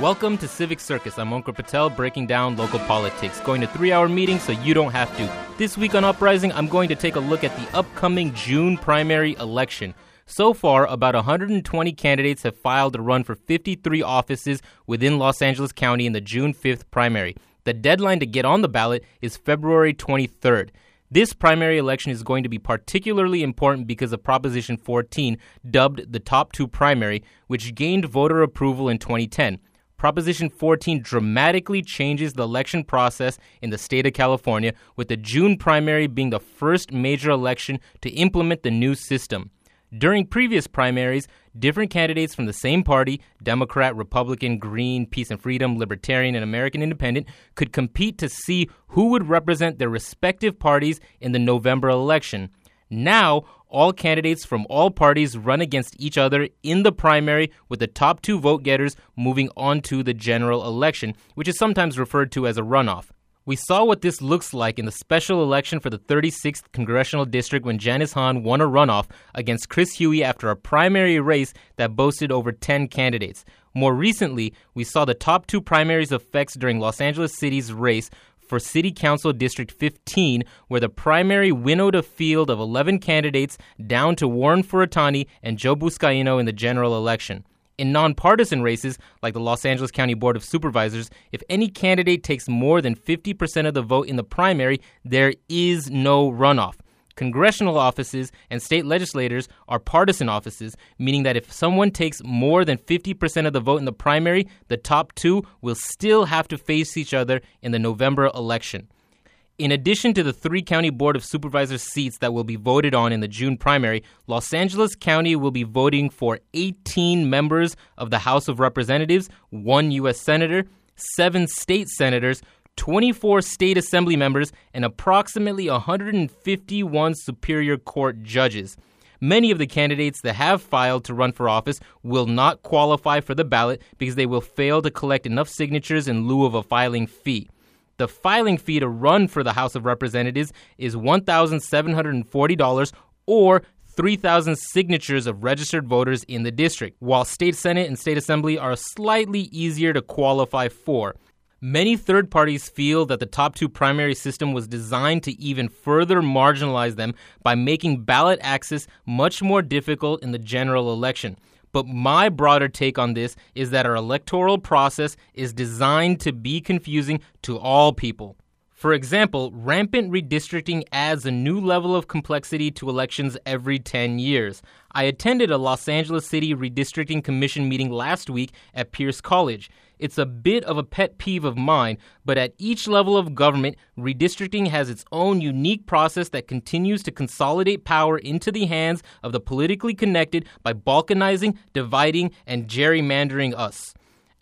Welcome to Civic Circus. I'm Ankur Patel, breaking down local politics, going to three hour meetings so you don't have to. This week on Uprising, I'm going to take a look at the upcoming June primary election. So far, about 120 candidates have filed to run for 53 offices within Los Angeles County in the June 5th primary. The deadline to get on the ballot is February 23rd. This primary election is going to be particularly important because of Proposition 14, dubbed the Top Two Primary, which gained voter approval in 2010. Proposition 14 dramatically changes the election process in the state of California, with the June primary being the first major election to implement the new system. During previous primaries, different candidates from the same party Democrat, Republican, Green, Peace and Freedom, Libertarian, and American Independent could compete to see who would represent their respective parties in the November election. Now, all candidates from all parties run against each other in the primary, with the top two vote getters moving on to the general election, which is sometimes referred to as a runoff. We saw what this looks like in the special election for the 36th congressional district when Janice Hahn won a runoff against Craig Huey after a primary race that boasted over 10 candidates. More recently, we saw the top two primaries effects during Los Angeles City's race for City Council District 15, where the primary winnowed a field of 11 candidates down to Warren Furutani and Joe Buscaino in the general election. In nonpartisan races, like the Los Angeles County Board of Supervisors, if any candidate takes more than 50% of the vote in the primary, there is no runoff. Congressional offices and state legislators are partisan offices, meaning that if someone takes more than 50% of the vote in the primary, the top two will still have to face each other in the November election. In addition to the three county board of supervisors seats that will be voted on in the June primary, Los Angeles County will be voting for 18 members of the House of Representatives, one U.S. Senator, seven state senators, 24 state assembly members, and approximately 151 Superior Court judges. Many of the candidates that have filed to run for office will not qualify for the ballot because they will fail to collect enough signatures in lieu of a filing fee. The filing fee to run for the House of Representatives is $1,740 or 3,000 signatures of registered voters in the district, while state senate and state assembly are slightly easier to qualify for. Many third parties feel that the top two primary system was designed to even further marginalize them by making ballot access much more difficult in the general election. But my broader take on this is that our electoral process is designed to be confusing to all people. For example, rampant redistricting adds a new level of complexity to elections every 10 years. I attended a Los Angeles City Redistricting Commission meeting last week at Pierce College. It's a bit of a pet peeve of mine, but at each level of government, redistricting has its own unique process that continues to consolidate power into the hands of the politically connected by balkanizing, dividing, and gerrymandering us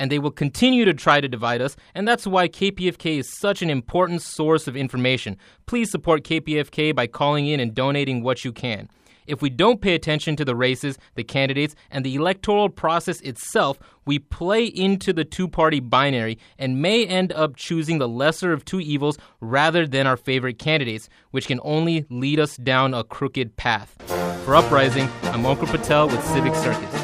and they will continue to try to divide us, and that's why KPFK is such an important source of information. Please support KPFK by calling in and donating what you can. If we don't pay attention to the races, the candidates, and the electoral process itself, we play into the two party binary and may end up choosing the lesser of two evils rather than our favorite candidates, which can only lead us down a crooked path. For Uprising, I'm Ankur Patel with Civic Circus.